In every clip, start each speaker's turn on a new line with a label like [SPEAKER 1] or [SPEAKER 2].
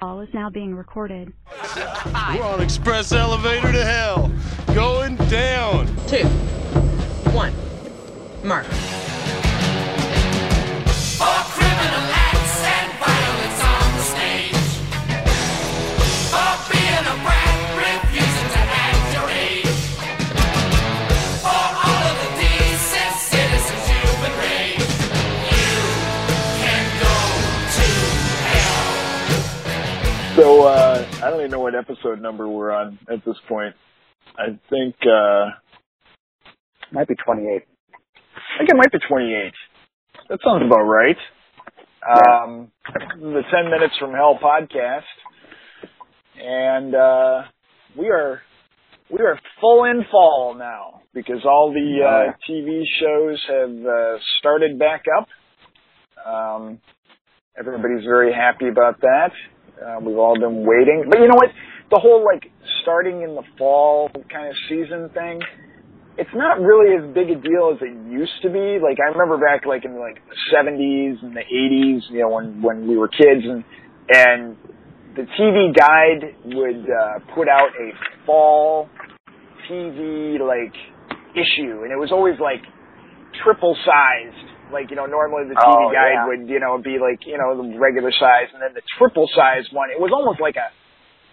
[SPEAKER 1] call is now being recorded.
[SPEAKER 2] We're on express elevator to hell. Going down.
[SPEAKER 3] Two. One. Mark.
[SPEAKER 4] So uh, I don't even know what episode number we're on at this point. I think uh,
[SPEAKER 5] Might be 28.
[SPEAKER 4] I think it might be 28. That sounds about right. Um, the 10 Minutes from Hell podcast, and uh, we are we are full in fall now because all the uh, TV shows have uh, started back up. Um, everybody's very happy about that. Uh, we've all been waiting, but you know what? The whole like starting in the fall kind of season thing it's not really as big a deal as it used to be. Like I remember back like in like the seventies and the eighties, you know, when when we were kids and and the TV guide would uh put out a fall TV like issue and it was always like triple sized. Like, you know, normally the TV
[SPEAKER 5] Oh,
[SPEAKER 4] guide
[SPEAKER 5] yeah.
[SPEAKER 4] would, you know, be like, you know, the regular size and then the triple sized one, it was almost like a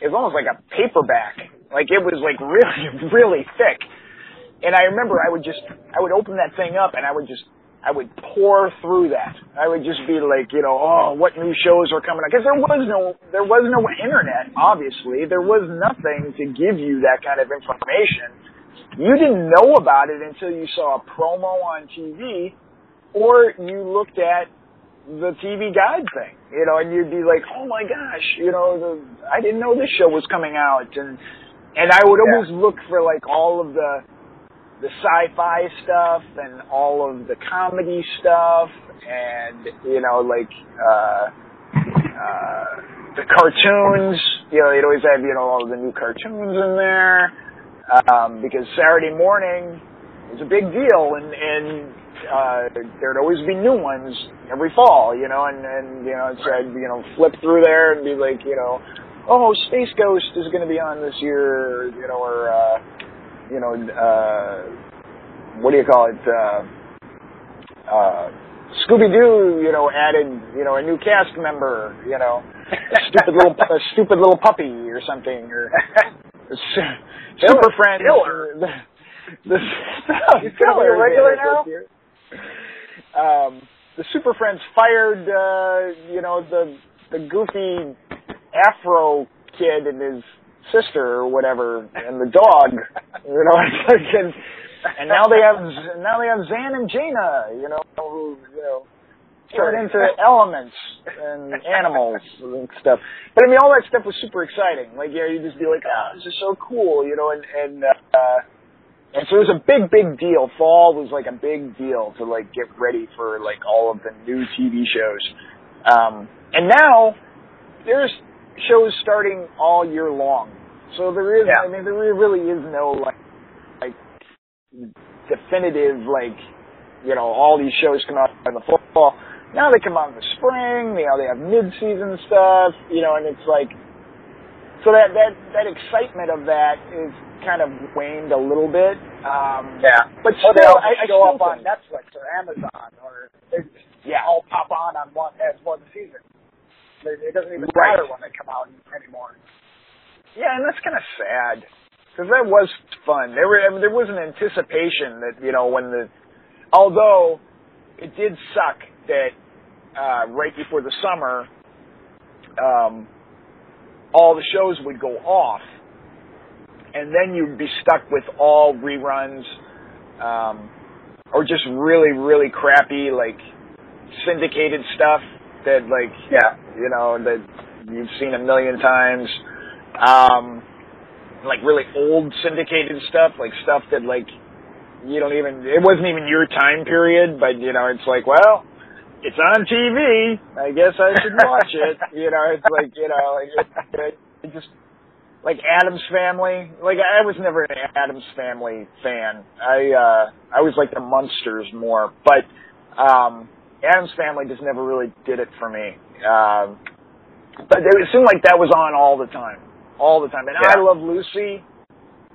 [SPEAKER 4] it was almost like a paperback. Like it was like really, really thick. And I remember I would just, I would open that thing up and I would just, I would pour through that. I would just be like, you know, oh, what new shows are coming out? Because there was no, there was no internet, obviously. There was nothing to give you that kind of information. You didn't know about it until you saw a promo on TV or you looked at the TV guide thing, you know, and you'd be like, oh my gosh, you know, the, I didn't know this show was coming out. And, and I would always look for like all of the, the sci-fi stuff and all of the comedy stuff and you know like uh uh the cartoons you know they'd always have you know all of the new cartoons in there um because saturday morning was a big deal and and uh there'd always be new ones every fall you know and and you know so i'd you know flip through there and be like you know oh space ghost is going to be on this year you know or uh you know, uh, what do you call it? Uh, uh, Scooby Doo, you know, added, you know, a new cast member, you know, a stupid little, a stupid little puppy or something, or Super Friends. or The, the,
[SPEAKER 5] He's gonna be a regular now?
[SPEAKER 4] Um, the Super Friends fired, uh, you know, the the goofy Afro kid and his sister or whatever, and the dog. You know, and, and now they have now they have Zan and Jayna. You know, who you know turn into elements and animals and stuff. But I mean, all that stuff was super exciting. Like, you know, you just be like, oh, this is so cool. You know, and and uh, and so it was a big, big deal. Fall was like a big deal to like get ready for like all of the new TV shows. Um, and now there's shows starting all year long. So there is,
[SPEAKER 5] Yeah.
[SPEAKER 4] I mean, there really is no like, like definitive like, you know, all these shows come out in the fall. Now they come out in the spring. You know, they have mid-season stuff. You know, and it's like, so that that that excitement of that is kind of waned a little bit. Um,
[SPEAKER 5] Yeah.
[SPEAKER 4] but
[SPEAKER 5] Or
[SPEAKER 4] still,
[SPEAKER 5] all
[SPEAKER 4] I, I
[SPEAKER 5] show
[SPEAKER 4] still
[SPEAKER 5] up on Netflix or Amazon, or
[SPEAKER 4] Yeah.
[SPEAKER 5] all pop on on one as one season. It doesn't even
[SPEAKER 4] Right.
[SPEAKER 5] matter when they come out anymore.
[SPEAKER 4] Yeah, and that's kind of sad because that was fun. There were I mean, there was an anticipation that you know when the although it did suck that uh, right before the summer, um, all the shows would go off, and then you'd be stuck with all reruns, um, or just really really crappy like syndicated stuff that like
[SPEAKER 5] Yeah.
[SPEAKER 4] you know that you've seen a million times um like really old syndicated stuff like stuff that like you don't even it wasn't even your time period but you know it's like well it's on TV I guess I should watch it you know it's like you know it, it, it just like Addams Family like I was never an Addams Family fan I uh I was like the Munsters more but um Addams Family just never really did it for me um but it seemed like that was on all the time, all the time. And
[SPEAKER 5] Yeah.
[SPEAKER 4] I Love Lucy.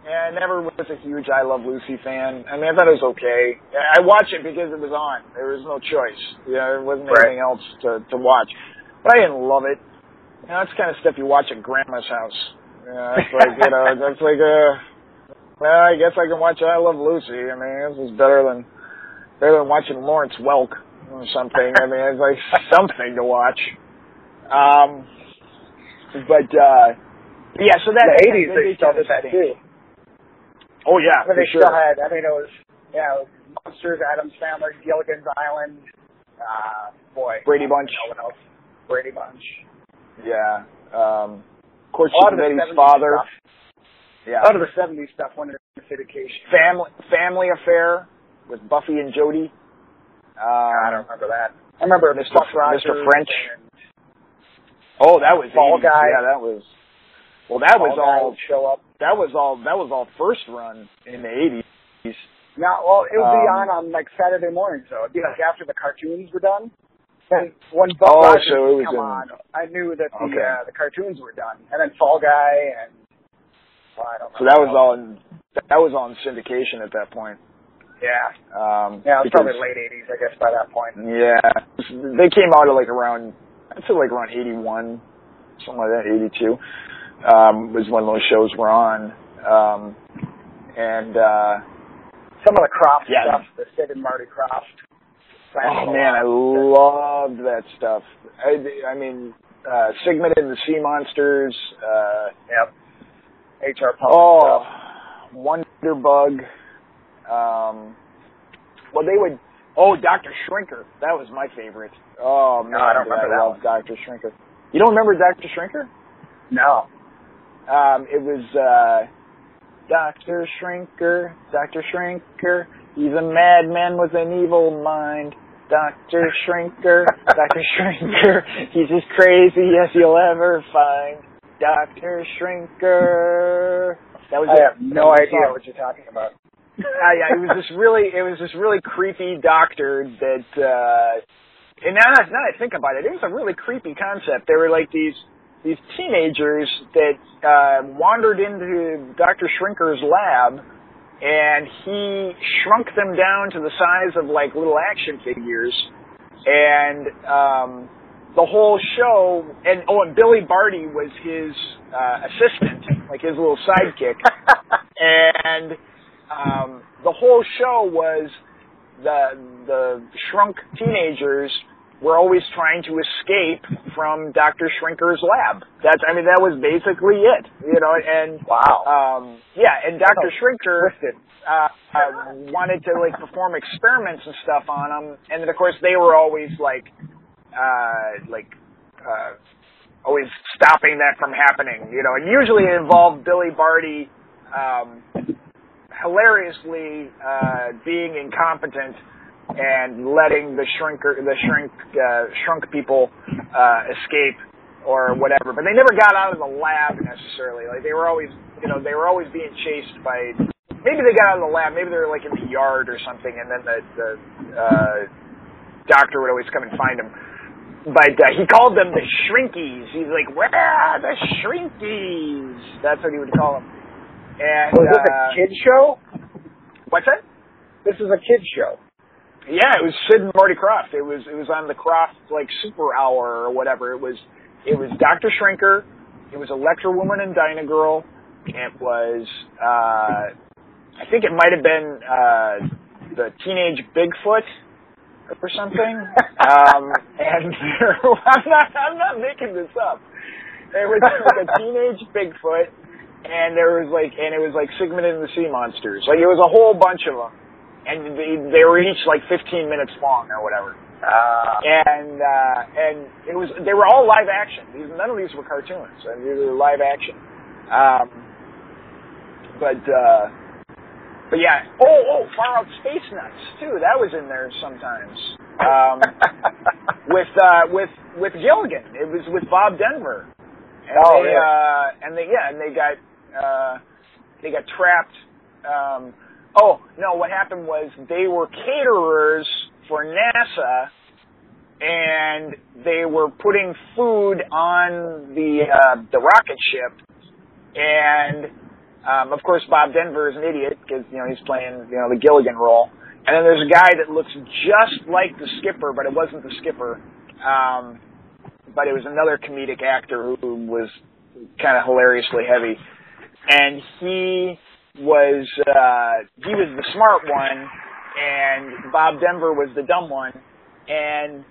[SPEAKER 4] Yeah, I never was a huge I Love Lucy fan. I mean, I thought it was okay. I watched it because it was on. There was no choice. You know, there wasn't
[SPEAKER 5] Right.
[SPEAKER 4] anything else to to watch. But I didn't love it. You know, that's the kind of stuff you watch at grandma's house. Know, it's like you know, that's like uh well, I guess I can watch I Love Lucy. I mean, this is better than better than watching Lawrence Welk or something. I mean, it's like something to watch. Um, but uh, yeah, so that
[SPEAKER 5] the eighties they still did that too.
[SPEAKER 4] Oh yeah,
[SPEAKER 5] mean, they
[SPEAKER 4] sure.
[SPEAKER 5] still had. I mean, it was yeah, it was Munsters, Addams Family, Gilligan's Island. Uh, boy,
[SPEAKER 4] Brady Bunch.
[SPEAKER 5] Know what else. Brady Bunch.
[SPEAKER 4] Yeah. Um, course,
[SPEAKER 5] A lot of the
[SPEAKER 4] Eddie's
[SPEAKER 5] 70s
[SPEAKER 4] father.
[SPEAKER 5] Stuff,
[SPEAKER 4] Yeah.
[SPEAKER 5] a lot of the '70s stuff went into syndication.
[SPEAKER 4] Family Family Affair with Buffy and Jody. Um,
[SPEAKER 5] I don't remember that. I remember
[SPEAKER 4] Mr.
[SPEAKER 5] Buck
[SPEAKER 4] Mr. French.
[SPEAKER 5] and
[SPEAKER 4] Oh, that was
[SPEAKER 5] Fall
[SPEAKER 4] 80s.
[SPEAKER 5] Guy.
[SPEAKER 4] Yeah, that was. Well, that was
[SPEAKER 5] Fall
[SPEAKER 4] all.
[SPEAKER 5] show up.
[SPEAKER 4] That was all. That was all first run in the eighties.
[SPEAKER 5] No, well, it would be
[SPEAKER 4] Um,
[SPEAKER 5] on on like Saturday mornings, though. It'd be like after the cartoons were done. Then when Buck
[SPEAKER 4] Oh,
[SPEAKER 5] Rogers
[SPEAKER 4] so it was
[SPEAKER 5] come
[SPEAKER 4] in-
[SPEAKER 5] on, I knew that the
[SPEAKER 4] Okay.
[SPEAKER 5] uh, the cartoons were done, and then Fall Guy and well, I don't
[SPEAKER 4] So that was all. In, that was all in syndication at that point.
[SPEAKER 5] Yeah,
[SPEAKER 4] Um,
[SPEAKER 5] yeah, it was
[SPEAKER 4] because-
[SPEAKER 5] probably late '80s, I guess, by that point.
[SPEAKER 4] Yeah, they came out at like around. I'd say like around eighty-one, something like that. Eighty-two um, was when those shows were on. Um, and uh,
[SPEAKER 5] Some of the Krofft
[SPEAKER 4] Yeah.
[SPEAKER 5] stuff, the Sid and Marty Krofft.
[SPEAKER 4] Oh man, I loved that stuff. I, I mean, uh, Sigmund and the Sea Monsters. Uh,
[SPEAKER 5] Yep. HR Pump.
[SPEAKER 4] oh, Wonderbug. Um, well, they would. Oh, Doctor Shrinker. That was my favorite. Oh man,
[SPEAKER 5] No, I don't remember that
[SPEAKER 4] love Doctor Shrinker. You don't remember Doctor Shrinker?
[SPEAKER 5] No.
[SPEAKER 4] Um, it was uh, Doctor Shrinker, Doctor Shrinker. He's a madman with an evil mind. Doctor Shrinker, Doctor Shrinker. He's as crazy as you'll ever find. Doctor Shrinker. That was
[SPEAKER 5] I
[SPEAKER 4] it.
[SPEAKER 5] have no idea
[SPEAKER 4] song.
[SPEAKER 5] what you're talking about.
[SPEAKER 4] Uh, yeah, it was this really, it was this really creepy doctor that, uh, and now, now I think about it, it was a really creepy concept. There were like these, these teenagers that, uh, wandered into Dr. Shrinker's lab and he shrunk them down to the size of like little action figures. And, um, the whole show, and oh, and Billy Barty was his uh, assistant, like his little sidekick, and um, the whole show was the the shrunk teenagers were always trying to escape from Doctor Shrinker's lab. That's I mean that was basically it, you know. And
[SPEAKER 5] Wow.
[SPEAKER 4] um, yeah, and Doctor Shrinker
[SPEAKER 5] Twisted.
[SPEAKER 4] uh, uh, wanted to like perform experiments and stuff on them, and then of course they were always like, uh, like, uh, always stopping that from happening, you know. And usually it involved Billy Barty, um, hilariously uh, being incompetent and letting the shrinker, the shrink, uh, shrunk people uh, escape or whatever. But they never got out of the lab necessarily. Like they were always, you know, they were always being chased by. Maybe they got out of the lab. Maybe they were like in the yard or something, and then the the uh, doctor would always come and find them. But uh, he called them the shrinkies. He's like, "Where the shrinkies?" That's what he would call them. And
[SPEAKER 5] Was this
[SPEAKER 4] uh,
[SPEAKER 5] a kid show?
[SPEAKER 4] what's that?
[SPEAKER 5] This is a kid show.
[SPEAKER 4] Yeah, it was Sid and Marty Krofft. It was it was on the Krofft like Super Hour or whatever. It was it was Doctor Shrinker. It was Electra Woman and Dyna Girl. It was uh, I think it might have been uh, the Teenage Bigfoot or something. um, and I'm not I'm not making this up. There was like a teenage Bigfoot, and there was like and it was like Sigmund and the Sea Monsters. Like it was a whole bunch of them and they, they were each like 15 minutes long or whatever.
[SPEAKER 5] Uh,
[SPEAKER 4] And uh, and it was they were all live action. These none of these were cartoons. I mean, these were live action. Um, but uh, but yeah. Oh oh, Far Out Space Nuts too. That was in there sometimes. Um, with uh, with with Gilligan. It was with Bob Denver. And
[SPEAKER 5] Oh,
[SPEAKER 4] they,
[SPEAKER 5] really?
[SPEAKER 4] uh, and they yeah, and they got uh, they got trapped. Um, oh no, what happened was they were caterers for NASA, and they were putting food on the uh, the rocket ship, and um, of course Bob Denver is an idiot because you know he's playing you know the Gilligan role, and then there's a guy that looks just like the skipper, but it wasn't the skipper, um, but it was another comedic actor who was kind of hilariously heavy, and he was uh, he was the smart one, and Bob Denver was the dumb one, and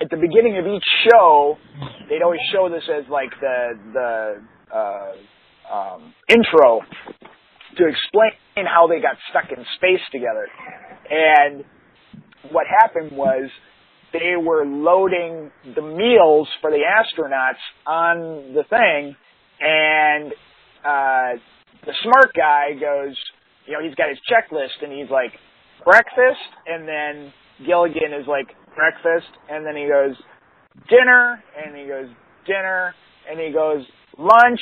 [SPEAKER 4] at the beginning of each show, they'd always show this as like the the uh, um, intro to explain how they got stuck in space together. And what happened was they were loading the meals for the astronauts on the thing, and uh, the smart guy goes, you know, he's got his checklist, and he's like, breakfast, and then Gilligan is like, breakfast, and then he goes, dinner, and he goes, dinner, and he goes, lunch,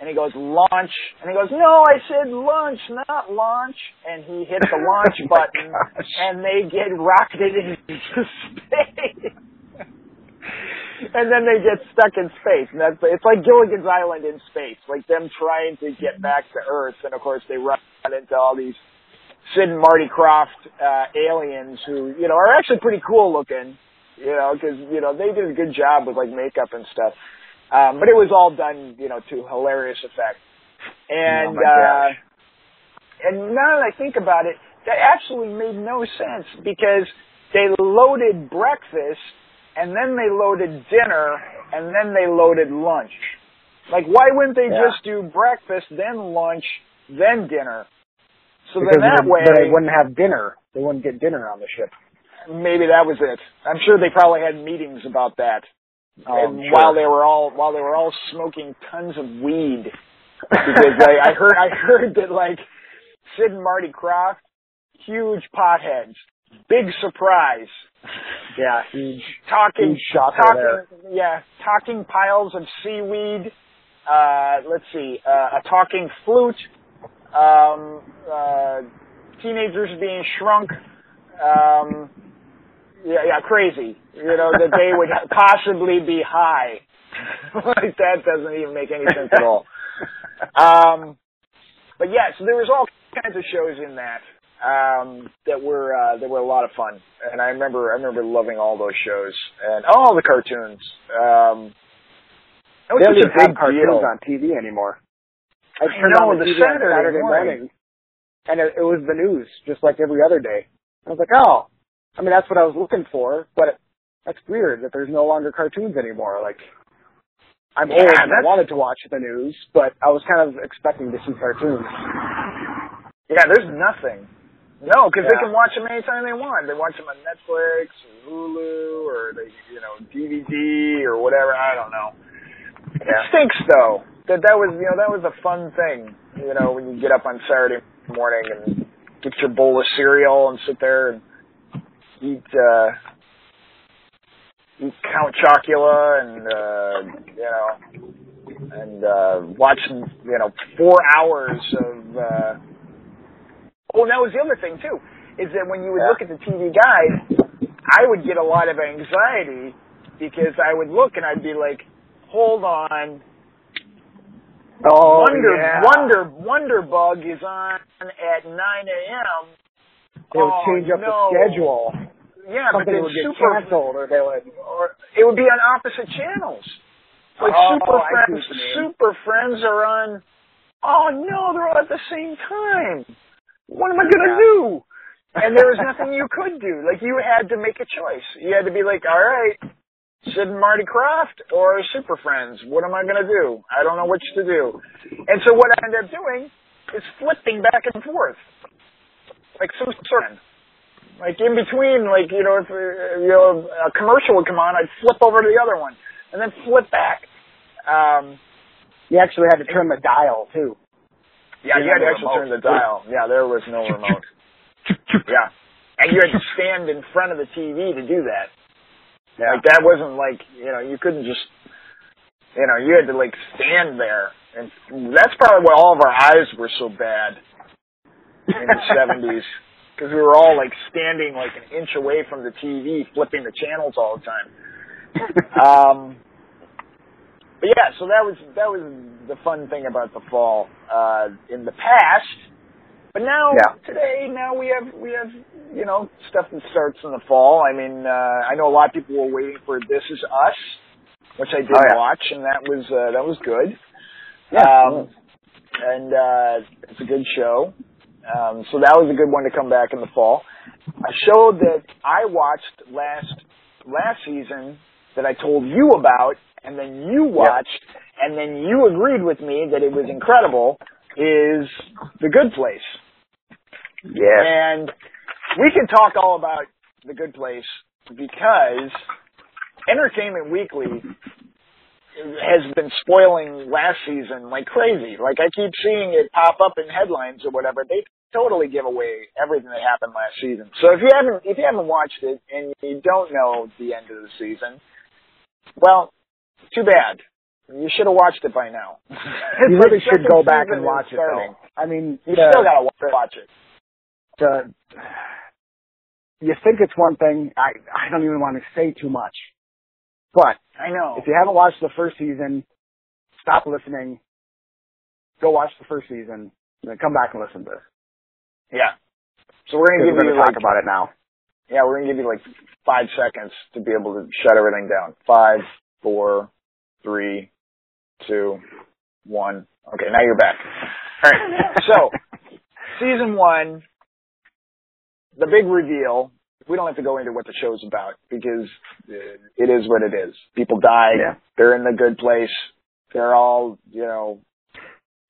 [SPEAKER 4] and he goes, lunch, and he goes, no, I said lunch, not launch, and he hits the launch oh button,
[SPEAKER 5] gosh.
[SPEAKER 4] and they get rocketed into space. and then they get stuck in space, and that's it's like Gilligan's Island in space, like them trying to get back to Earth, and of course they run into all these Sid and Marty Krofft uh, aliens who you know are actually pretty cool looking, you know, because you know they did a good job with like makeup and stuff. Um, but it was all done, you know, to hilarious effect. And
[SPEAKER 5] Oh
[SPEAKER 4] uh, and now that I think about it, that actually made no sense because they loaded breakfast and then they loaded dinner and then they loaded lunch. Like, why wouldn't they
[SPEAKER 5] Yeah.
[SPEAKER 4] just do breakfast, then lunch, then dinner? So
[SPEAKER 5] because
[SPEAKER 4] then that way,
[SPEAKER 5] they wouldn't have dinner. They wouldn't get dinner on the ship.
[SPEAKER 4] maybe that was it. I'm sure they probably had meetings about that.
[SPEAKER 5] Oh,
[SPEAKER 4] and
[SPEAKER 5] sure.
[SPEAKER 4] while they were all while they were all smoking tons of weed, because I, I heard I heard that like Sid and Marty Krofft, huge potheads, big surprise,
[SPEAKER 5] yeah, huge,
[SPEAKER 4] talking
[SPEAKER 5] huge
[SPEAKER 4] talking
[SPEAKER 5] there.
[SPEAKER 4] yeah talking piles of seaweed. Uh, let's see, uh, a talking flute, um, uh, teenagers being shrunk. Um, yeah, yeah, crazy. You know that they would possibly be high. like that doesn't even make any sense at all. Um, but yeah, so there was all kinds of shows in that um, that were uh, that were a lot of fun, and I remember I remember loving all those shows and all the cartoons. Um, it was
[SPEAKER 5] They don't
[SPEAKER 4] such a big
[SPEAKER 5] cartoons
[SPEAKER 4] deal.
[SPEAKER 5] on TV anymore. I
[SPEAKER 4] I
[SPEAKER 5] turned
[SPEAKER 4] know,
[SPEAKER 5] on the,
[SPEAKER 4] the
[SPEAKER 5] TV on
[SPEAKER 4] Saturday
[SPEAKER 5] Saturday
[SPEAKER 4] morning.
[SPEAKER 5] morning, and it, it was the news, just like every other day. I was like, oh, I mean, that's what I was looking for, but that's weird that there's no longer cartoons anymore. Like, I'm
[SPEAKER 4] Yeah,
[SPEAKER 5] old and I wanted to watch the news, but I was kind of expecting to see cartoons.
[SPEAKER 4] Yeah, there's nothing. No, because they can watch them anytime they want. They watch them on Netflix or Hulu or they, you know, DVD or whatever. I don't know. It stinks though. That that was you know that was a fun thing. You know when you get up on Saturday morning and get your bowl of cereal and sit there and eat uh eat Count Chocula and uh you know and uh watch you know four hours of uh well, that was the other thing too, is that when you would
[SPEAKER 5] Yeah.
[SPEAKER 4] look at the TV guide, I would get a lot of anxiety because I would look and I'd be like, "Hold on,
[SPEAKER 5] Oh,
[SPEAKER 4] Wonder
[SPEAKER 5] yeah.
[SPEAKER 4] Wonder Wonder Bug is on at 9 a.m."
[SPEAKER 5] They would
[SPEAKER 4] Oh,
[SPEAKER 5] change up
[SPEAKER 4] no.
[SPEAKER 5] the schedule.
[SPEAKER 4] Yeah, but
[SPEAKER 5] Something
[SPEAKER 4] then
[SPEAKER 5] would get
[SPEAKER 4] Super
[SPEAKER 5] canceled, or they would.
[SPEAKER 4] or it would be on opposite channels. Like
[SPEAKER 5] Oh,
[SPEAKER 4] Super Friends,
[SPEAKER 5] what you mean.
[SPEAKER 4] Super Friends are on. Oh no, they're all at the same time. What am I gonna
[SPEAKER 5] Yeah.
[SPEAKER 4] do? And there was nothing you could do. Like you had to make a choice. You had to be like, all right, Sid and Marty Krofft or Super Friends. What am I gonna do? I don't know which to do. And so what I ended up doing is flipping back and forth, like some sort of like in between, like you know, if you know a commercial would come on, I'd flip over to the other one and then flip back. Um,
[SPEAKER 5] You actually had to turn the dial too.
[SPEAKER 4] Yeah,
[SPEAKER 5] You
[SPEAKER 4] had to actually turn the dial. Yeah, there was no remote. Yeah, and you had to stand in front of the TV to do that.
[SPEAKER 5] Yeah.
[SPEAKER 4] Like that wasn't like you know you couldn't just you know you had to like stand there, and that's probably why all of our eyes were so bad in the seventies. because we were all like standing like an inch away from the TV, flipping the channels all the time. um, but yeah, so that was that was the fun thing about the fall uh, in the past. But now
[SPEAKER 5] Yeah.
[SPEAKER 4] today, now we have we have you know stuff that starts in the fall. I mean, uh, I know a lot of people were waiting for This Is Us, which I did
[SPEAKER 5] Oh, yeah.
[SPEAKER 4] watch, and that was uh, that was good.
[SPEAKER 5] Yeah,
[SPEAKER 4] Um, and uh, it's a good show. Um, so that was a good one to come back in the fall. A show that I watched last last season that I told you about, and then you watched, and then you agreed with me that it was incredible. Is The Good Place,
[SPEAKER 5] yeah.
[SPEAKER 4] and we can talk all about The Good Place because Entertainment Weekly has been spoiling last season like crazy. Like I keep seeing it pop up in headlines or whatever. They totally give away everything that happened last season. So if you haven't if you haven't watched it and you don't know the end of the season, well, too bad. You should have watched it by now.
[SPEAKER 5] You really
[SPEAKER 4] like
[SPEAKER 5] should go back and watch it
[SPEAKER 4] starting.
[SPEAKER 5] though. I mean,
[SPEAKER 4] You
[SPEAKER 5] the-
[SPEAKER 4] still gotta watch it.
[SPEAKER 5] the- you think it's one thing. I I don't even want to say too much, but
[SPEAKER 4] I know.
[SPEAKER 5] if you haven't watched the first season, stop listening. Go watch the first season, and then come back and listen to this.
[SPEAKER 4] Yeah. So we're gonna give
[SPEAKER 5] we're
[SPEAKER 4] you
[SPEAKER 5] to
[SPEAKER 4] like
[SPEAKER 5] talk about it now.
[SPEAKER 4] Yeah, we're gonna give you like five seconds to be able to shut everything down. Five, four, three, two, one. Okay, now you're back. All right. So, season one, the big reveal. We don't have to go into what the show's about because it is what it is. People die.
[SPEAKER 5] Yeah.
[SPEAKER 4] They're in the good place. They're all, you know,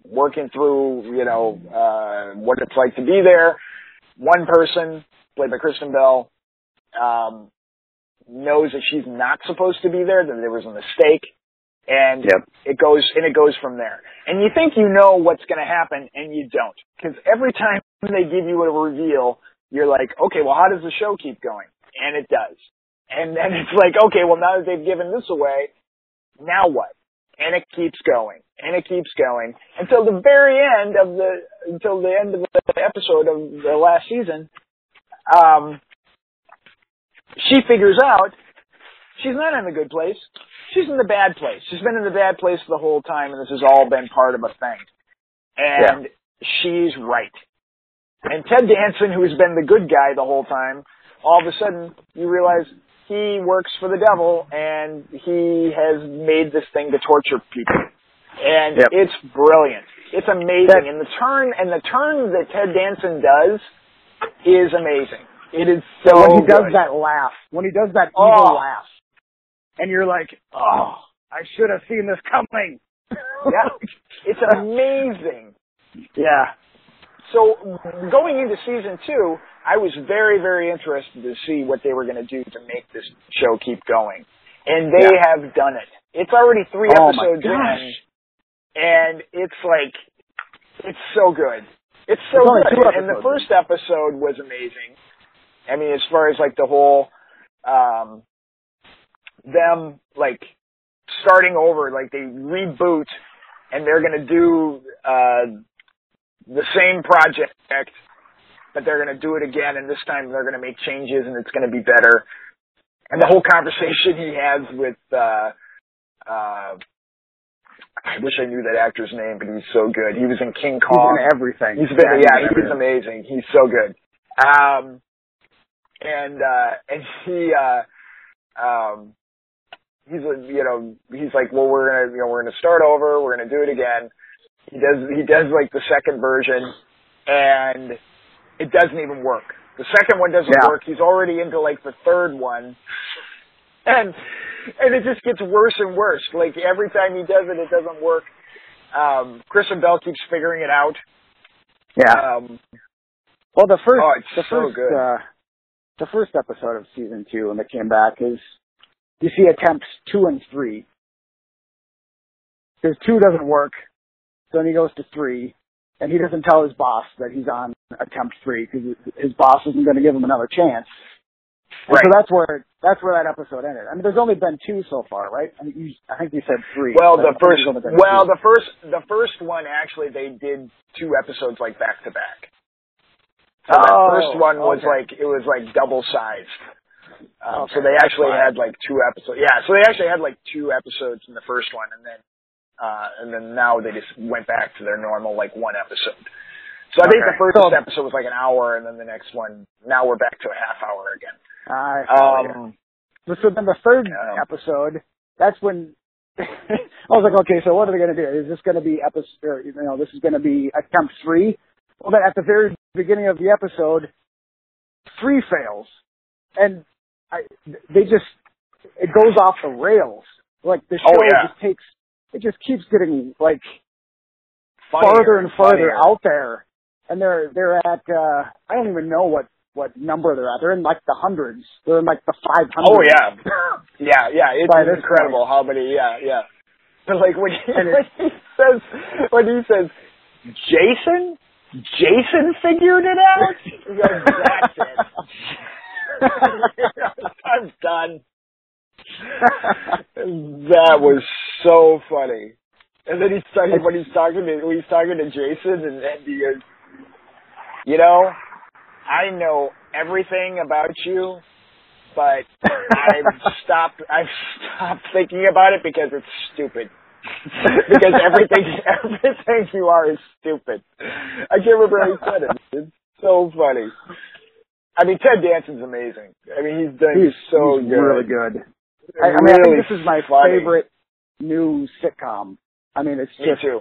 [SPEAKER 4] working through, you know, uh, what it's like to be there. One person, played by Kristen Bell, um, knows that she's not supposed to be there, that there was a mistake, and
[SPEAKER 5] Yep.
[SPEAKER 4] it goes and it goes from there. And you think you know what's going to happen, and you don't, because every time they give you a reveal, you're like, okay, well, how does the show keep going? And it does. And then it's like, okay, well, now that they've given this away, now what? And it keeps going, and it keeps going until the very end of the until the end of the episode of the last season. Um, she figures out she's not in a good place. She's in the bad place. She's been in the bad place the whole time, and this has all been part of a thing. And she's right. And Ted Danson, who's been the good guy the whole time, all of a sudden you realize he works for the devil, and he has made this thing to torture people. And
[SPEAKER 5] Yep.
[SPEAKER 4] it's brilliant. It's amazing. And the turn and the turn that Ted Danson does is amazing. It is so
[SPEAKER 5] when he does
[SPEAKER 4] good.
[SPEAKER 5] that laugh, when he does that
[SPEAKER 4] Oh.
[SPEAKER 5] evil laugh, and you're like, oh, I should have seen this coming.
[SPEAKER 4] Yeah. It's amazing.
[SPEAKER 5] yeah.
[SPEAKER 4] So going into season two, I was very, very interested to see what they were going to do to make this show keep going, and they
[SPEAKER 5] Yeah.
[SPEAKER 4] have done it. It's already three
[SPEAKER 5] Oh
[SPEAKER 4] episodes in, and it's like it's so good. It's so
[SPEAKER 5] It's
[SPEAKER 4] good. And the first episode was amazing. I mean, as far as like the whole um them like starting over, like they reboot and they're gonna do uh the same project, but they're going to do it again, and this time they're going to make changes, and it's going to be better. And the whole conversation he has with, uh, uh, I wish I knew that actor's name, but he's so good. He was in King
[SPEAKER 5] He's
[SPEAKER 4] Kong.
[SPEAKER 5] in everything.
[SPEAKER 4] He's been,
[SPEAKER 5] he's
[SPEAKER 4] yeah,
[SPEAKER 5] in
[SPEAKER 4] he's
[SPEAKER 5] everything.
[SPEAKER 4] amazing. He's so good. Um, and, uh, and he, uh, um, he's, you know, he's like, well, we're gonna, you know, we're gonna start over. We're gonna do it again. He does, he does like the second version and it doesn't even work. The second one doesn't
[SPEAKER 5] Yeah.
[SPEAKER 4] work. He's already into like the third one. And, and it just gets worse and worse. Like every time he does it, it doesn't work. Um, Kristen Bell keeps figuring it out.
[SPEAKER 5] Yeah.
[SPEAKER 4] Um,
[SPEAKER 5] Well, the first,
[SPEAKER 4] Oh, it's
[SPEAKER 5] the
[SPEAKER 4] so
[SPEAKER 5] first,
[SPEAKER 4] good.
[SPEAKER 5] uh, the first episode of season two when they came back is you see attempts two and three. Because two doesn't work, so then he goes to three, and he doesn't tell his boss that he's on attempt three because his boss isn't going to give him another chance. And so that's where that's where that episode ended. I mean, there's only been two so far, right? I, mean, you, I think you said three.
[SPEAKER 4] well, the first, well,
[SPEAKER 5] two.
[SPEAKER 4] the first, the first one actually they did two episodes like back to back. So that
[SPEAKER 5] Oh,
[SPEAKER 4] first one was
[SPEAKER 5] okay.
[SPEAKER 4] like it was like double sized. Um, So they actually had like two episodes. Yeah, so they actually had like two episodes in the first one, and then uh, and then now they just went back to their normal like one episode. So I think the first
[SPEAKER 5] So-
[SPEAKER 4] episode was like an hour, and then the next one now we're back to a half hour again.
[SPEAKER 5] I.
[SPEAKER 4] Um,
[SPEAKER 5] So then the third
[SPEAKER 4] Um,
[SPEAKER 5] episode, that's when I was like, okay, so what are they going to do? Is this going to be episode, or, you know, this is going to be attempt three? Well, then at the very beginning of the episode, three fails, and I, they just it goes off the rails. Like the show
[SPEAKER 4] Oh, yeah.
[SPEAKER 5] just takes, it just keeps getting like
[SPEAKER 4] funnier
[SPEAKER 5] farther and farther
[SPEAKER 4] funnier.
[SPEAKER 5] out there, and they're they're at uh I don't even know what what number they're at. They're in like the hundreds. They're in like the five hundred.
[SPEAKER 4] Oh yeah, yeah, yeah. It's incredible how many. Yeah, yeah. But like when he, when he says when he says Jason, Jason figured it out. He goes, That's it. I'm done. That was so funny. And then he's talking when he's talking to when he's talking to Jason and, and he goes, you know, I know everything about you, but I've stopped I've stopped thinking about it because it's stupid. because everything everything you are is stupid. I can't remember how he said it. It's so funny. I mean Ted Danson's amazing. I mean he's done
[SPEAKER 5] he's
[SPEAKER 4] so
[SPEAKER 5] he's
[SPEAKER 4] good.
[SPEAKER 5] really good. I, I mean, I think this is my
[SPEAKER 4] funny.
[SPEAKER 5] favorite new sitcom. I mean, it's
[SPEAKER 4] Me
[SPEAKER 5] just
[SPEAKER 4] too.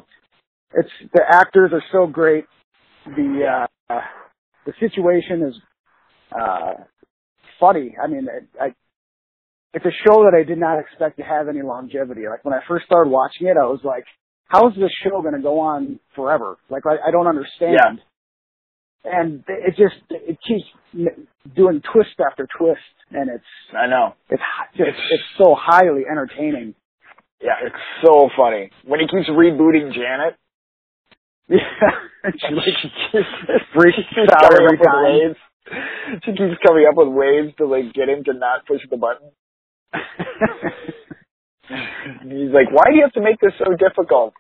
[SPEAKER 5] it's the actors are so great. The uh, the situation is uh, funny. I mean, it, I it's a show that I did not expect to have any longevity. Like when I first started watching it, I was like, "How is this show going to go on forever?" Like I, I don't understand. And it just it keeps doing twist after twist, and it's
[SPEAKER 4] I know.
[SPEAKER 5] it's just
[SPEAKER 4] It's-
[SPEAKER 5] it's so highly entertaining.
[SPEAKER 4] Yeah, it's so funny. When he keeps rebooting Janet,
[SPEAKER 5] Yeah, she like
[SPEAKER 4] she
[SPEAKER 5] freaks
[SPEAKER 4] keeps
[SPEAKER 5] out
[SPEAKER 4] coming
[SPEAKER 5] every
[SPEAKER 4] up with
[SPEAKER 5] time.
[SPEAKER 4] ways. She keeps coming up with ways to like get him to not push the button. He's like, "Why do you have to make this so difficult?"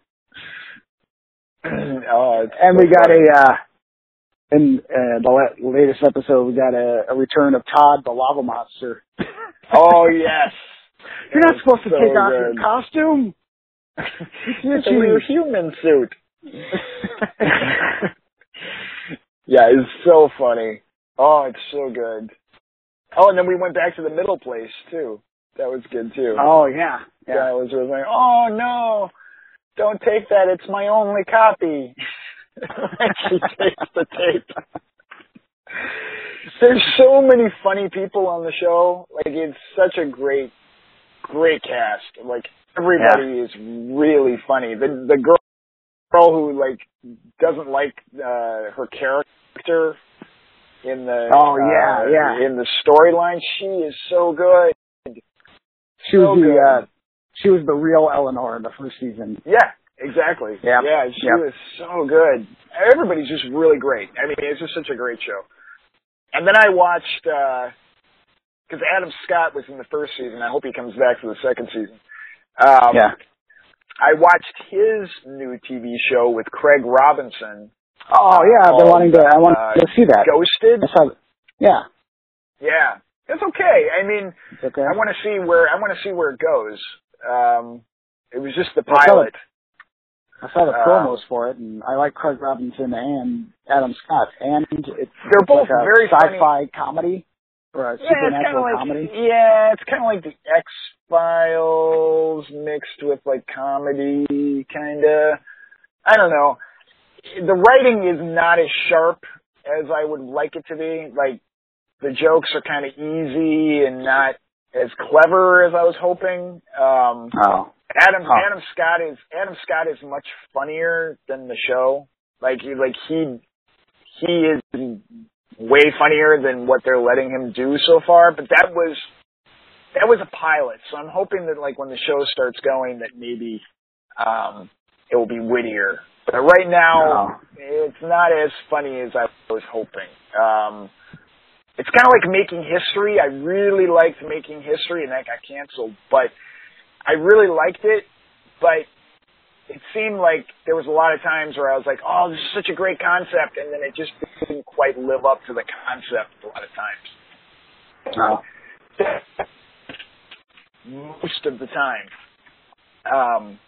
[SPEAKER 4] oh,
[SPEAKER 5] and
[SPEAKER 4] so
[SPEAKER 5] we got a uh in uh, the latest episode, we got a, a return of Todd, the lava monster.
[SPEAKER 4] Oh yes.
[SPEAKER 5] You're not supposed to
[SPEAKER 4] so
[SPEAKER 5] take off
[SPEAKER 4] good.
[SPEAKER 5] your costume.
[SPEAKER 4] It's a real human suit. yeah, it's so funny. Oh, it's so good. Oh, and then we went back to the middle place too. That was good too.
[SPEAKER 5] oh yeah,
[SPEAKER 4] yeah,
[SPEAKER 5] yeah.
[SPEAKER 4] it was really like, oh no, don't take that. It's my only copy. She takes the tape. There's so many funny people on the show. Like it's such a great, great cast. Like everybody is really funny. The the girl girl who like doesn't like uh her character in the
[SPEAKER 5] Oh, yeah,
[SPEAKER 4] uh,
[SPEAKER 5] yeah.
[SPEAKER 4] in the storyline, she is so good.
[SPEAKER 5] She was
[SPEAKER 4] so
[SPEAKER 5] the
[SPEAKER 4] good.
[SPEAKER 5] uh, she was the real Eleanor in the first season.
[SPEAKER 4] Yeah, exactly.
[SPEAKER 5] Yeah.
[SPEAKER 4] Yeah, she
[SPEAKER 5] Yep.
[SPEAKER 4] was so good. Everybody's just really great. I mean, it's just such a great show. And then I watched because Adam Scott was in the first season. I hope he comes back for the second season. Um,
[SPEAKER 5] Yeah.
[SPEAKER 4] I watched his new TV show with Craig Robinson,
[SPEAKER 5] Oh yeah, I've been wanting to. I want
[SPEAKER 4] uh,
[SPEAKER 5] to see that.
[SPEAKER 4] Ghosted.
[SPEAKER 5] I saw. Yeah.
[SPEAKER 4] Yeah, it's okay. I mean,
[SPEAKER 5] It's okay.
[SPEAKER 4] I want to see where I want to see where it goes. Um, it was just the pilot.
[SPEAKER 5] I saw the
[SPEAKER 4] uh,
[SPEAKER 5] promos for it, and I like Craig Robinson and Adam Scott, and it's
[SPEAKER 4] They're both
[SPEAKER 5] like a
[SPEAKER 4] very
[SPEAKER 5] sci-fi comedy or a
[SPEAKER 4] Yeah, it's
[SPEAKER 5] supernatural
[SPEAKER 4] like
[SPEAKER 5] comedy.
[SPEAKER 4] yeah, it's kind of like the X Files mixed with like comedy, kind of. I don't know. The writing is not as sharp as I would like it to be. Like the jokes are kind of easy and not as clever as I was hoping. Um,
[SPEAKER 5] Oh.
[SPEAKER 4] Adam
[SPEAKER 5] Huh.
[SPEAKER 4] Adam Scott is Adam Scott is much funnier than the show. Like he like he he is way funnier than what they're letting him do so far. But that was that was a pilot, so I'm hoping that like when the show starts going, that maybe um, it will be wittier. But right now, it's not as funny as I was hoping. Um, it's kind of like making history. I really liked making history, and that got canceled. But I really liked it, but it seemed like there was a lot of times where I was like, "Oh, this is such a great concept," and then it just didn't quite live up to the concept a lot of times.
[SPEAKER 5] Uh,
[SPEAKER 4] Most of the time. Um,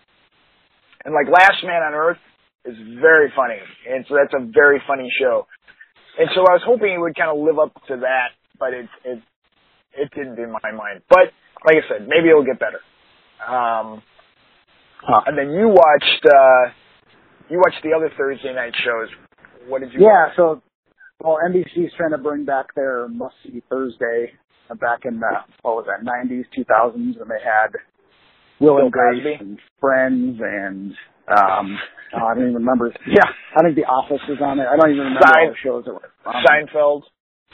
[SPEAKER 4] and like Last Man on Earth is very funny, and so that's a very funny show. And so I was hoping it would kind of live up to that, but it it it didn't in my mind. But like I said, maybe it'll get better. Um,
[SPEAKER 5] huh.
[SPEAKER 4] and then you watched uh, you watched the other Thursday night shows. What did you?
[SPEAKER 5] Yeah,
[SPEAKER 4] watch?
[SPEAKER 5] so well, NBC's trying to bring back their must see Thursday uh, back in the what was that, nineties, two thousands, and they had Will and Grace and Friends and um oh, I don't even remember. Yeah, I think The Office was on it. I don't even remember
[SPEAKER 4] Sein-
[SPEAKER 5] all the shows that were on it.
[SPEAKER 4] Seinfeld.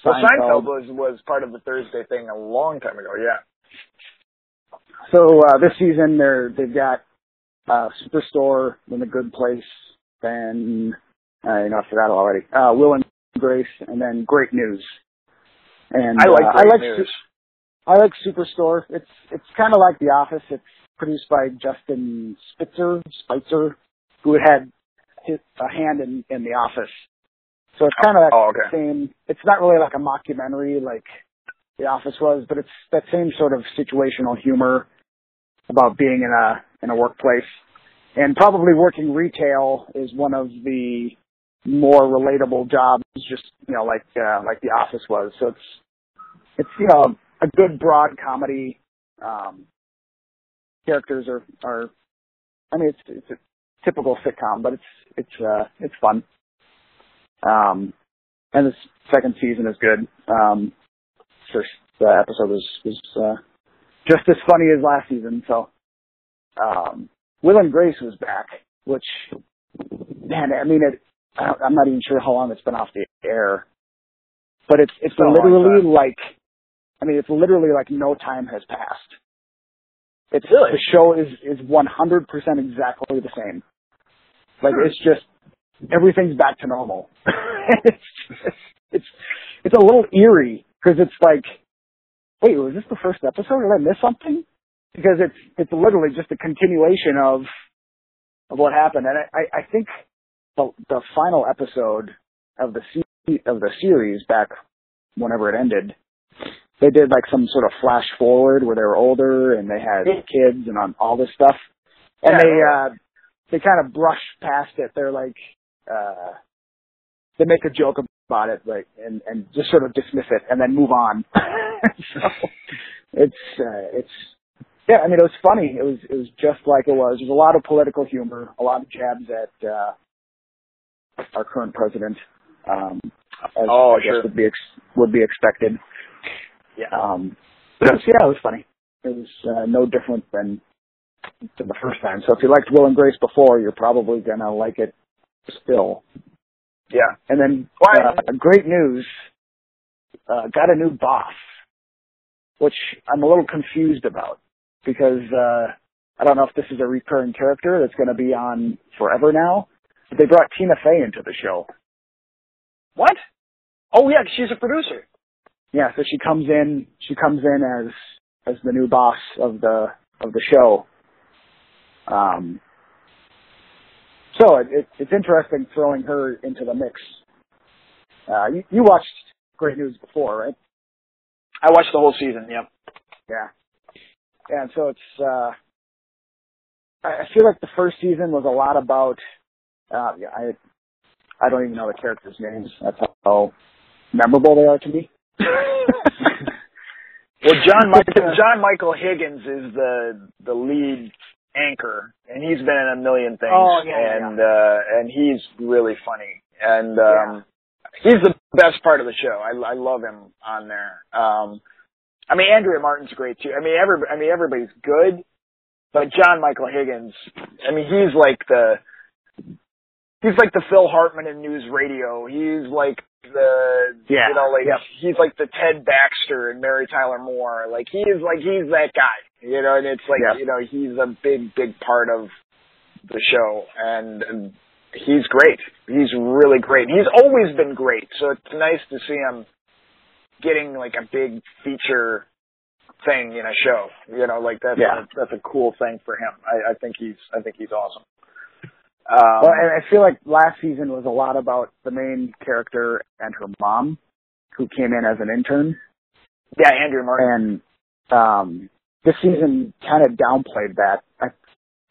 [SPEAKER 4] Well, Seinfeld
[SPEAKER 5] Seinfeld.
[SPEAKER 4] was was part of the Thursday thing a long time ago. Yeah.
[SPEAKER 5] So uh, this season they're they've got uh, Superstore, then The Good Place, then uh, you know I forgot already. Uh, Will and Grace, and then Great News. And
[SPEAKER 4] I like
[SPEAKER 5] uh,
[SPEAKER 4] Great
[SPEAKER 5] I like
[SPEAKER 4] News.
[SPEAKER 5] I like Superstore. It's it's kind of like The Office. It's produced by Justin Spitzer, Spitzer, who had his, a hand in in The Office. So it's kind of that
[SPEAKER 4] Oh, okay.
[SPEAKER 5] same. It's not really like a mockumentary like The Office was, but it's that same sort of situational humor about being in a in a workplace. And probably working retail is one of the more relatable jobs, just you know, like uh, like The Office was. So it's it's you know a good broad comedy. Um, characters are are, I mean, it's it's a typical sitcom, but it's it's uh it's fun. Um, and the second season is good. Um, first uh, episode was was uh, just as funny as last season. So, um, Will and Grace was back, which man, I mean, it. I don't- I'm not even sure how long it's been off the air, but it's it's
[SPEAKER 4] long
[SPEAKER 5] literally like, I mean, it's literally like no time has passed. It's
[SPEAKER 4] Really?
[SPEAKER 5] the show is is 100 percent exactly the same. Like it's just everything's back to normal. it's, it's it's it's a little eerie because it's like, wait, was this the first episode? Did I miss something? Because it's it's literally just a continuation of of what happened, and I I, I think the the final episode of the se- of the series back whenever it ended, they did like some sort of flash forward where they were older and they had kids and on all this stuff, and
[SPEAKER 4] Yeah,
[SPEAKER 5] they uh they kind of brush past it. They're like uh they make a joke about it, like and and just sort of dismiss it and then move on. so it's uh, it's yeah. I mean, it was funny. It was it was just like it was. There's a lot of political humor, a lot of jabs at uh our current president. Um, as
[SPEAKER 4] Oh,
[SPEAKER 5] I guess
[SPEAKER 4] sure.
[SPEAKER 5] would be ex- would be expected.
[SPEAKER 4] Yeah.
[SPEAKER 5] Um, but it was, yeah, it was funny. It was uh, no different than than the first time. So if you liked Will and Grace before, you're probably gonna like it still.
[SPEAKER 4] Yeah.
[SPEAKER 5] And then uh, great news, uh, got a new boss, which I'm a little confused about because uh, I don't know if this is a recurring character that's going to be on forever now. But they brought Tina Fey into the show.
[SPEAKER 4] What? Oh yeah, she's a producer.
[SPEAKER 5] Yeah, so she comes in. She comes in as as the new boss of the of the show. Um. So it, it, it's interesting throwing her into the mix. Uh, you, you watched Great News before, right?
[SPEAKER 4] I watched the whole season. Yep.
[SPEAKER 5] Yeah. Yeah, and so it's uh I feel like the first season was a lot about uh yeah, I I don't even know the characters' names. That's how memorable they are to me.
[SPEAKER 4] Well, John Michael John Michael Higgins is the the lead anchor, and he's been in a million things.
[SPEAKER 5] Oh, yeah, yeah,
[SPEAKER 4] and uh, and he's really funny, and um, he's the best part of the show. I I love him on there. Um, I mean, Andrea Martin's great too. I mean, every I mean everybody's good, but John Michael Higgins. I mean, he's like the he's like the Phil Hartman in news radio. He's like the
[SPEAKER 5] Yeah,
[SPEAKER 4] you know like
[SPEAKER 5] yep.
[SPEAKER 4] he's like the Ted Baxter and Mary Tyler Moore. Like he's like he's that guy. You know, and it's like
[SPEAKER 5] Yep.
[SPEAKER 4] you know he's a big big part of the show and. and He's great. He's really great. He's always been great. So it's nice to see him getting like a big feature thing in a show. You know, like that's
[SPEAKER 5] Yeah.
[SPEAKER 4] a, that's a cool thing for him. I, I think he's I think he's awesome. Um,
[SPEAKER 5] Well, and I feel like last season was a lot about the main character and her mom, who came in as an intern,
[SPEAKER 4] yeah, Andrea Martin.
[SPEAKER 5] and um, this season kind of downplayed that. I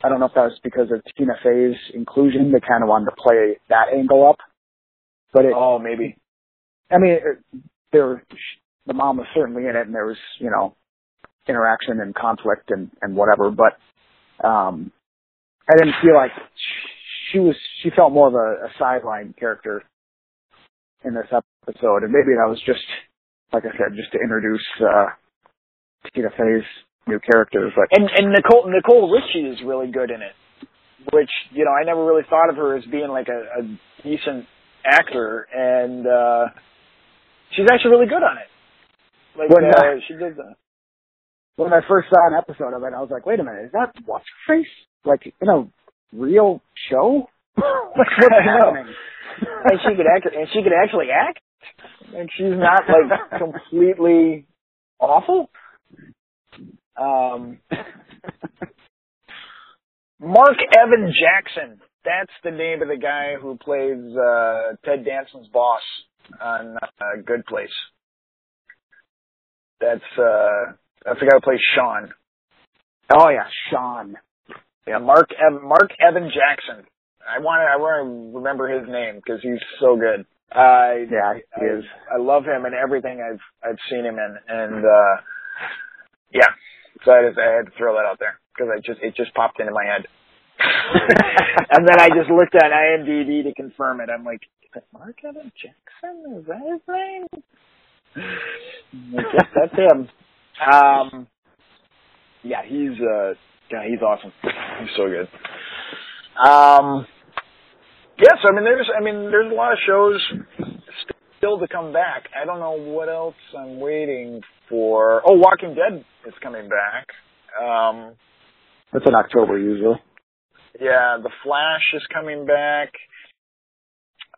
[SPEAKER 5] I don't know if that was because of Tina Fey's inclusion. They kind of wanted to play that angle up, but it.
[SPEAKER 4] Oh, maybe.
[SPEAKER 5] I mean, it, there the mom was certainly in it, and there was you know interaction and conflict and and whatever, but um, I didn't feel like she was. She felt more of a, a sideline character in this episode, and maybe that was just like I said, just to introduce uh, Tina Fey's new character. But
[SPEAKER 4] And and Nicole Nicole Richie is really good in it, which you know I never really thought of her as being like a, a decent actor, and uh she's actually really good on it. Like
[SPEAKER 5] When,
[SPEAKER 4] uh,
[SPEAKER 5] uh,
[SPEAKER 4] she did the
[SPEAKER 5] when I first saw an episode of it, I was like, wait a minute, is that what's her face? Like in a real show? what's happening?
[SPEAKER 4] and she could act and she could actually act, and she's not like completely awful. Um, Marc Evan Jackson. That's the name of the guy who plays uh, Ted Danson's boss on uh, Good Place. That's uh, that's the guy who plays Shawn.
[SPEAKER 5] oh yeah, Shawn.
[SPEAKER 4] Yeah, Marc Ev- Marc Evan Jackson. I want to I want to remember his name because he's so good. Uh,
[SPEAKER 5] Yeah, he
[SPEAKER 4] I,
[SPEAKER 5] is.
[SPEAKER 4] I love him and everything I've I've seen him in, and uh yeah, so I, just, I had to throw that out there because I just it just popped into my head, and then I just looked at IMDb to confirm it. I'm like, is it Marc Evan Jackson? Is that his name? I guess that's him. Um, yeah, he's uh, yeah, he's awesome. He's so good. Um, yeah, so I mean, there's, I mean, there's a lot of shows still to come back. I don't know what else I'm waiting for. Oh, Walking Dead is coming back. Um,
[SPEAKER 5] That's in October usually.
[SPEAKER 4] yeah, The Flash is coming back.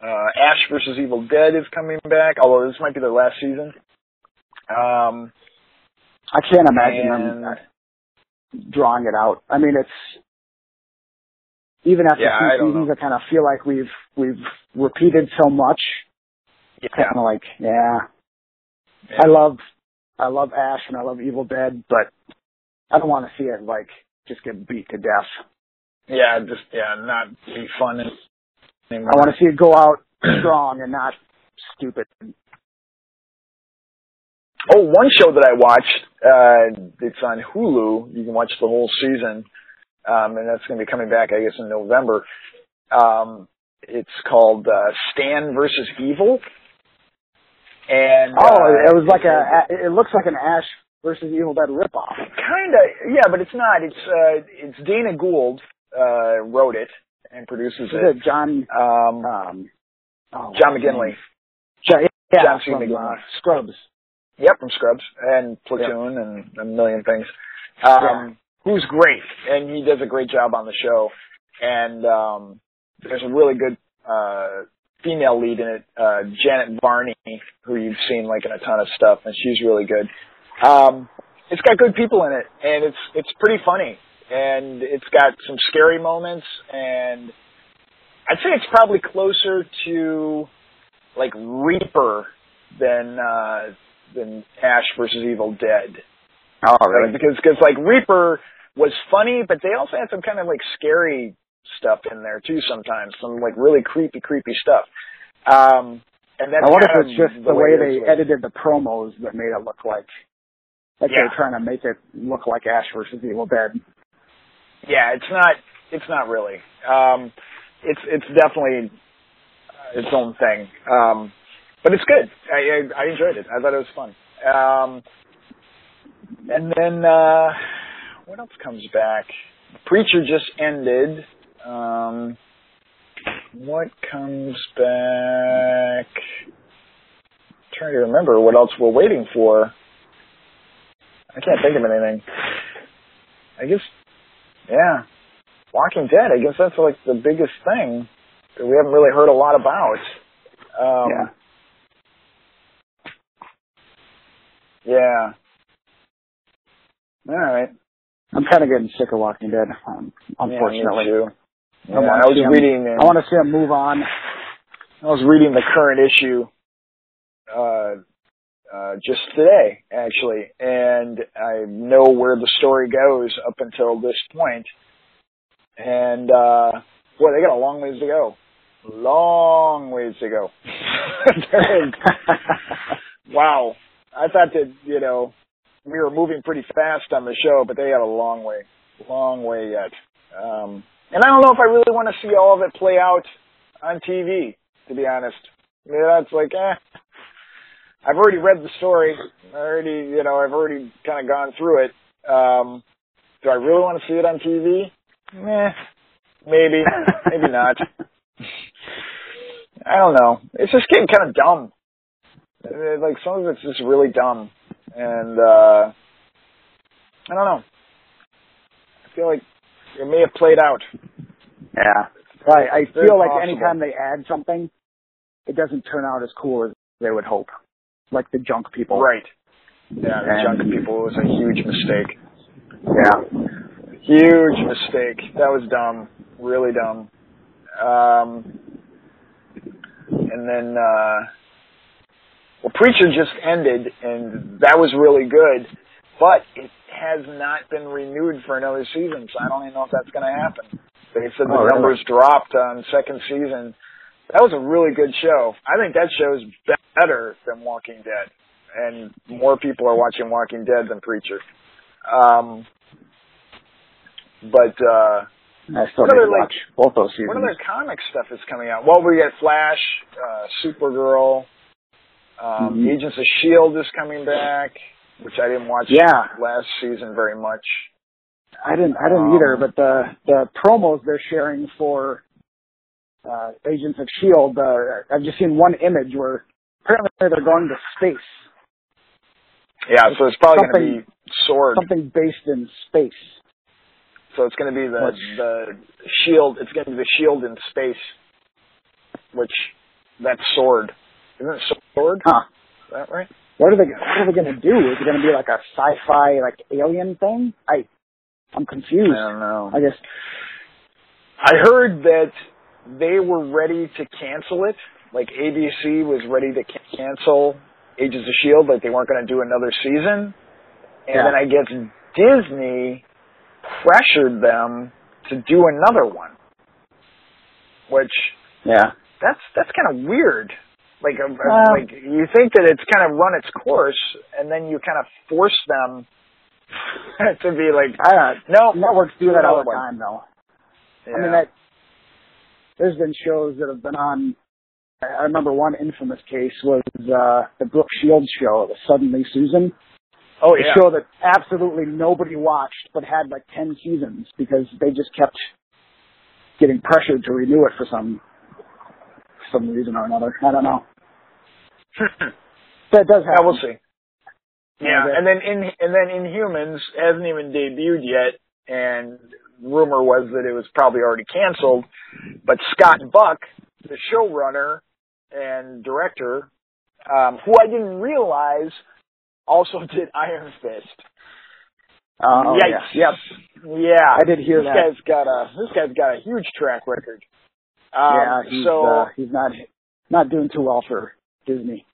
[SPEAKER 4] Uh, Ash versus Evil Dead is coming back, although this might be their last season. Um,
[SPEAKER 5] I can't imagine
[SPEAKER 4] and,
[SPEAKER 5] them drawing it out. I mean, it's even after
[SPEAKER 4] Yeah,
[SPEAKER 5] two seasons,
[SPEAKER 4] know.
[SPEAKER 5] I kind of feel like we've we've repeated so much.
[SPEAKER 4] yeah,
[SPEAKER 5] Kind of like, yeah,
[SPEAKER 4] Yeah.
[SPEAKER 5] I love I love Ash and I love Evil Dead, but I don't want to see it like just get beat to death.
[SPEAKER 4] yeah, just yeah, not be fun anymore.
[SPEAKER 5] I want to see it go out strong and not stupid.
[SPEAKER 4] Oh, one show that I watched, uh, it's on Hulu. You can watch the whole season. Um, and that's going to be coming back, I guess, in November. Um, it's called, uh, Stan versus Evil. And,
[SPEAKER 5] Oh,
[SPEAKER 4] uh,
[SPEAKER 5] it was like a. It looks like an Ash versus Evil Dead ripoff.
[SPEAKER 4] Kinda, yeah, but it's not. It's, uh, it's Dana Gould, uh, wrote it and produces it.
[SPEAKER 5] it John?
[SPEAKER 4] Um,
[SPEAKER 5] Um, oh,
[SPEAKER 4] John McGinley.
[SPEAKER 5] John, yeah,
[SPEAKER 4] John C. McGinley.
[SPEAKER 5] Scrubs.
[SPEAKER 4] Yep, from Scrubs and Platoon and a million things. Um, who's great, and he does a great job on the show. And um, there's a really good uh, female lead in it, uh, Janet Varney, who you've seen like in a ton of stuff, and she's really good. Um, it's got good people in it, and it's it's pretty funny, and it's got some scary moments, and I'd say it's probably closer to like Reaper than uh, than Ash versus Evil Dead.
[SPEAKER 5] Oh,
[SPEAKER 4] Right? Because cause, like Reaper was funny, but they also had some kind of like scary stuff in there too. Sometimes some like really creepy, creepy stuff. Um, and that's
[SPEAKER 5] I wonder if it's just the way
[SPEAKER 4] it
[SPEAKER 5] they edited the promos that made it look like like
[SPEAKER 4] Yeah.
[SPEAKER 5] they're trying to make it look like Ash versus Evil Dead.
[SPEAKER 4] Yeah, it's not. It's not really. Um, it's it's definitely its own thing. Um, but it's good. I, I I enjoyed it. I thought it was fun. Um, and then uh, what else comes back? Preacher just ended. Um, what comes back? trying to remember what else we're waiting for. I can't think of anything. I guess yeah. Walking Dead, I guess that's like the biggest thing that we haven't really heard a lot about. Um,
[SPEAKER 5] yeah.
[SPEAKER 4] Yeah. All right.
[SPEAKER 5] I'm kind of getting sick of Walking Dead, um, unfortunately.
[SPEAKER 4] Yeah,
[SPEAKER 5] I,
[SPEAKER 4] was
[SPEAKER 5] him-
[SPEAKER 4] reading.
[SPEAKER 5] I want to see him move on.
[SPEAKER 4] I was reading the current issue uh, uh, just today, actually, and I know where the story goes up until this point. And uh, boy, they got a long ways to go. Long ways to go. Wow, I thought that you know we were moving pretty fast on the show, but they had a long way, long way yet. Um, and I don't know if I really want to see all of it play out on TV to be honest. Yeah, it's like, eh. I've already read the story. I already, you know, I've already kind of gone through it. Um, do I really want to see it on TV? Meh. Maybe. Maybe not. I don't know. It's just getting kind of dumb. Uh, Like some of it's just really dumb, and uh I don't know. I feel like it may have played out.
[SPEAKER 5] Yeah. Right. I
[SPEAKER 4] very
[SPEAKER 5] feel like
[SPEAKER 4] possible.
[SPEAKER 5] anytime they add something, it doesn't turn out as cool as they would hope. Like the junk people.
[SPEAKER 4] Right. Yeah, the
[SPEAKER 5] And-
[SPEAKER 4] junk people was a huge mistake.
[SPEAKER 5] Yeah.
[SPEAKER 4] Huge mistake. That was dumb. Really dumb. Um, and then, uh, well, Preacher just ended, and that was really good, but it has not been renewed for another season, so I don't even know if that's going to happen. They said the
[SPEAKER 5] Oh, really?
[SPEAKER 4] numbers dropped on second season. That was a really good show. I think that show is better than Walking Dead, and more people are watching Walking Dead than Preacher. Um, but uh,
[SPEAKER 5] I still need to
[SPEAKER 4] like-
[SPEAKER 5] watch both those seasons.
[SPEAKER 4] what other comic stuff is coming out? Well, we got Flash, uh, Supergirl, um,
[SPEAKER 5] Mhm.
[SPEAKER 4] Agents of Shield is coming back, which I didn't watch
[SPEAKER 5] Yeah.
[SPEAKER 4] last season very much.
[SPEAKER 5] I didn't. I didn't
[SPEAKER 4] Um,
[SPEAKER 5] either. But the the promos they're sharing for uh, Agents of Shield, uh, I've just seen one image where apparently they're going to space,
[SPEAKER 4] Yeah, so it's probably going
[SPEAKER 5] Something-
[SPEAKER 4] to be Sword.
[SPEAKER 5] something based in space.
[SPEAKER 4] So it's going to be the
[SPEAKER 5] Which-
[SPEAKER 4] the Shield. It's going to be the Shield in space, which that's Sword. Isn't it Sword?
[SPEAKER 5] Huh?
[SPEAKER 4] Is that right?
[SPEAKER 5] What are they? What are they going to do? Is it going to be like a sci-fi, like alien thing? I, I'm confused.
[SPEAKER 4] I don't know.
[SPEAKER 5] I guess.
[SPEAKER 4] I heard that they were ready to cancel it. Like ABC was ready to ca- cancel Agents of Shield, like they weren't going to do another season. And
[SPEAKER 5] Yeah.
[SPEAKER 4] then I guess Disney pressured them to do another one, which
[SPEAKER 5] Yeah.
[SPEAKER 4] that's that's kind of weird. Like, uh,
[SPEAKER 5] Well-
[SPEAKER 4] like you think that it's kind of run its course, and then you kind of force them to be like,
[SPEAKER 5] I don't
[SPEAKER 4] no.
[SPEAKER 5] Networks do
[SPEAKER 4] do
[SPEAKER 5] that all the time, though.
[SPEAKER 4] Yeah.
[SPEAKER 5] I mean, that there's been shows that have been on. I remember one infamous case was uh the Brooke Shields show, the Suddenly Susan,
[SPEAKER 4] oh yeah.
[SPEAKER 5] a
[SPEAKER 4] yeah,
[SPEAKER 5] show that absolutely nobody watched, but had like ten seasons because they just kept getting pressured to renew it for some some reason or another. I don't know. That does
[SPEAKER 4] yeah,
[SPEAKER 5] happen.
[SPEAKER 4] we'll see. Yeah, and then in and then Inhumans hasn't even debuted yet, and rumor was that it was probably already canceled. But Scott Buck, the showrunner and director, um, who I didn't realize also did Iron Fist.
[SPEAKER 5] Oh,
[SPEAKER 4] Yikes!
[SPEAKER 5] yeah. Yep.
[SPEAKER 4] Yeah,
[SPEAKER 5] I did hear
[SPEAKER 4] this
[SPEAKER 5] that.
[SPEAKER 4] guy's got a this guy's got a huge track record. Um,
[SPEAKER 5] yeah, he's
[SPEAKER 4] so,
[SPEAKER 5] uh, he's not not doing too well for Disney.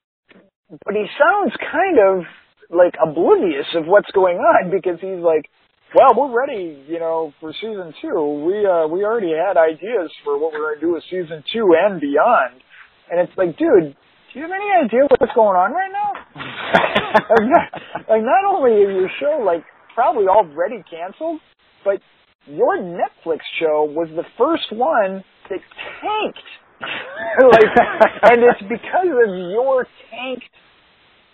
[SPEAKER 4] but he sounds kind of like oblivious of what's going on because he's like, well, we're ready, you know, for season two. We uh we already had ideas for what we're gonna do with season two and beyond. And it's like, dude, do you have any idea what's going on right now? like, not, like not only is your show like probably already canceled, but your Netflix show was the first one that tanked. like, and it's because of your tanked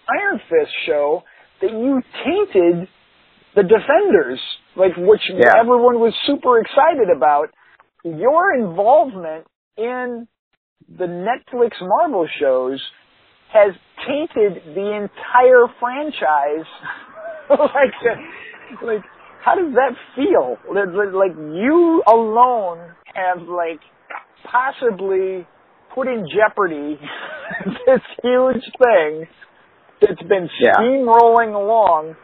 [SPEAKER 4] Iron Fist show that you tainted the Defenders, like which
[SPEAKER 5] Yeah.
[SPEAKER 4] everyone was super excited about. Your involvement in the Netflix Marvel shows has tainted the entire franchise. like, like, how does that feel? Like, like you alone have like possibly put in jeopardy this huge thing that's been
[SPEAKER 5] Yeah.
[SPEAKER 4] steamrolling along,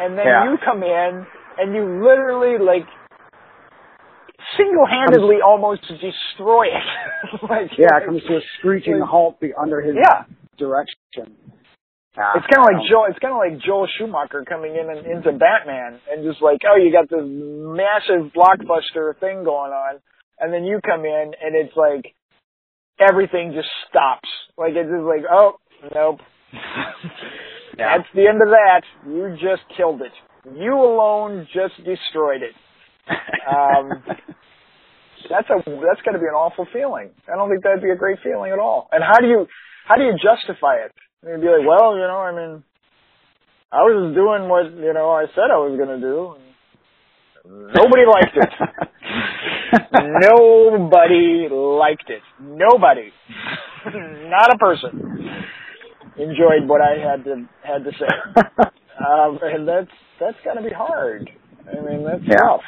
[SPEAKER 4] and then
[SPEAKER 5] Yeah.
[SPEAKER 4] you come in and you literally like single-handedly almost destroy it. like,
[SPEAKER 5] Yeah, it comes to a screeching
[SPEAKER 4] Like-
[SPEAKER 5] halt under his
[SPEAKER 4] Yeah.
[SPEAKER 5] direction. Ah,
[SPEAKER 4] It's kind of like Joel. It's kind of like Joel Schumacher coming in and into Batman, and just like, oh, you got this massive blockbuster thing going on, and then you come in, and it's like everything just stops. Like it's just like, oh, nope.
[SPEAKER 5] Yeah.
[SPEAKER 4] That's the end of that. You just killed it. You alone just destroyed it. Um, that's a that's got to be an awful feeling. I don't think that'd be a great feeling at all. And how do you how do you justify it? You'd be like, well, you know, I mean, I was just doing what you know I said I was going to do. Nobody liked it. Nobody liked it. Nobody, not a person, enjoyed what I had to had to say. Um, and that's that's to be hard. I mean, that's
[SPEAKER 5] Yeah.
[SPEAKER 4] tough.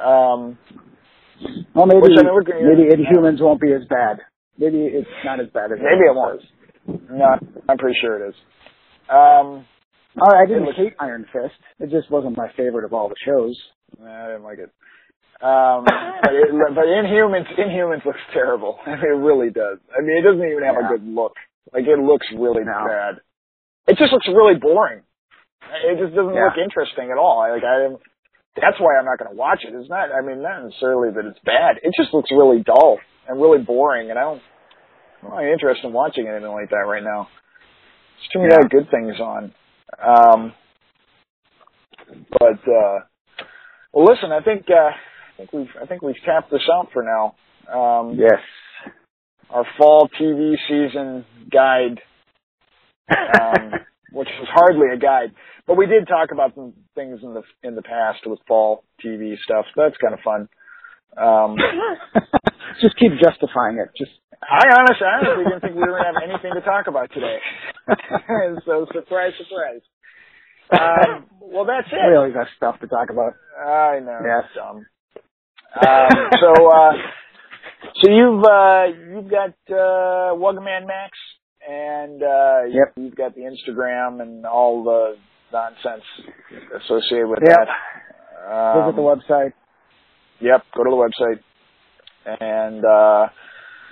[SPEAKER 4] Um,
[SPEAKER 5] well, maybe
[SPEAKER 4] Which, I mean,
[SPEAKER 5] maybe. Inhumans won't be as bad. Maybe it's not as bad as
[SPEAKER 4] maybe it won't. No, I'm pretty sure it is. Um,
[SPEAKER 5] I didn't
[SPEAKER 4] was-
[SPEAKER 5] hate Iron Fist. It just wasn't my favorite of all the shows.
[SPEAKER 4] I didn't like it. Um, but it, but Inhumans, Inhumans looks terrible. I mean, it really does. I mean, it doesn't even have
[SPEAKER 5] Yeah.
[SPEAKER 4] a good look. Like it looks really
[SPEAKER 5] No.
[SPEAKER 4] bad. It just looks really boring. It just doesn't
[SPEAKER 5] Yeah.
[SPEAKER 4] look interesting at all. Like I, that's why I'm not going to watch it. It's not. I mean, not necessarily that it's bad. It just looks really dull and really boring, and I don't. I'm not interested in watching anything like that right now. There's too many
[SPEAKER 5] Yeah.
[SPEAKER 4] other good things on. Um, but uh, well, listen. I think uh, I think we've I think we've tapped this out for now. Um,
[SPEAKER 5] Yes.
[SPEAKER 4] Our fall TV season guide, um, which was hardly a guide, but we did talk about some things in the in the past with fall TV stuff. That's kind of fun. Um,
[SPEAKER 5] just keep justifying it. Just
[SPEAKER 4] I honestly, I honestly didn't think we were going to have anything to talk about today. so surprise, surprise. Um, well, that's it.
[SPEAKER 5] we always have stuff to talk about.
[SPEAKER 4] I know.
[SPEAKER 5] Yes.
[SPEAKER 4] It's dumb. Um, so, uh, so you've uh, you've got uh, Wugman Max, and uh,
[SPEAKER 5] Yep.
[SPEAKER 4] you've got the Instagram and all the nonsense associated with
[SPEAKER 5] Yep.
[SPEAKER 4] that. Um,
[SPEAKER 5] Visit the website.
[SPEAKER 4] Yep. Go to the website. And uh,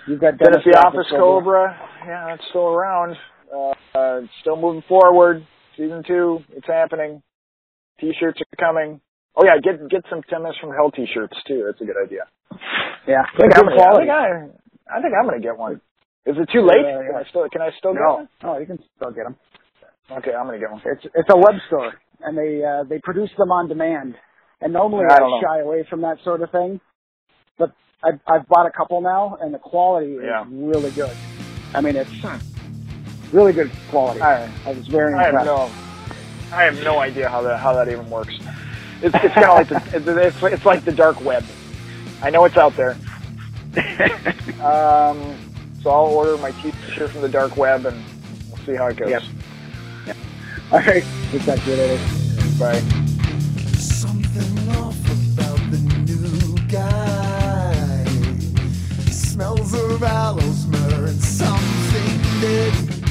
[SPEAKER 5] You've got Dennis
[SPEAKER 4] at the Office
[SPEAKER 5] Cobra.
[SPEAKER 4] Cobra, yeah, it's still around. Uh, uh, still moving forward. Season two, it's happening. T-shirts are coming. Oh yeah, get get some Tennis from Hell T-shirts too. That's a good idea.
[SPEAKER 5] Yeah.
[SPEAKER 4] I think,
[SPEAKER 5] Good
[SPEAKER 4] I'm gonna, I,
[SPEAKER 5] quality.
[SPEAKER 4] think I, I think I'm gonna get one. Is it too late?
[SPEAKER 5] Yeah, yeah.
[SPEAKER 4] Can I still can I still get
[SPEAKER 5] No,
[SPEAKER 4] one?
[SPEAKER 5] no, you can still get them.
[SPEAKER 4] Okay, I'm gonna get one.
[SPEAKER 5] It's it's a web store, and they uh, they produce them on demand. And normally
[SPEAKER 4] I
[SPEAKER 5] I,
[SPEAKER 4] don't know.
[SPEAKER 5] shy away from that sort of thing, but I've I've bought a couple now, and the quality
[SPEAKER 4] Yeah.
[SPEAKER 5] is really good. I mean, it's really good quality.
[SPEAKER 4] I,
[SPEAKER 5] I was very
[SPEAKER 4] I have no, I have no idea how that how that even works. It's it's kind of like the it's, it's it's like the dark web. I know it's out there. Um, so I'll order my T-shirt from the dark web and we'll see how it goes.
[SPEAKER 5] Yep. All right, we'll talk to you later.
[SPEAKER 4] Bye.
[SPEAKER 1] Something off about the new guy. He smells of aloes myrrh and something dead.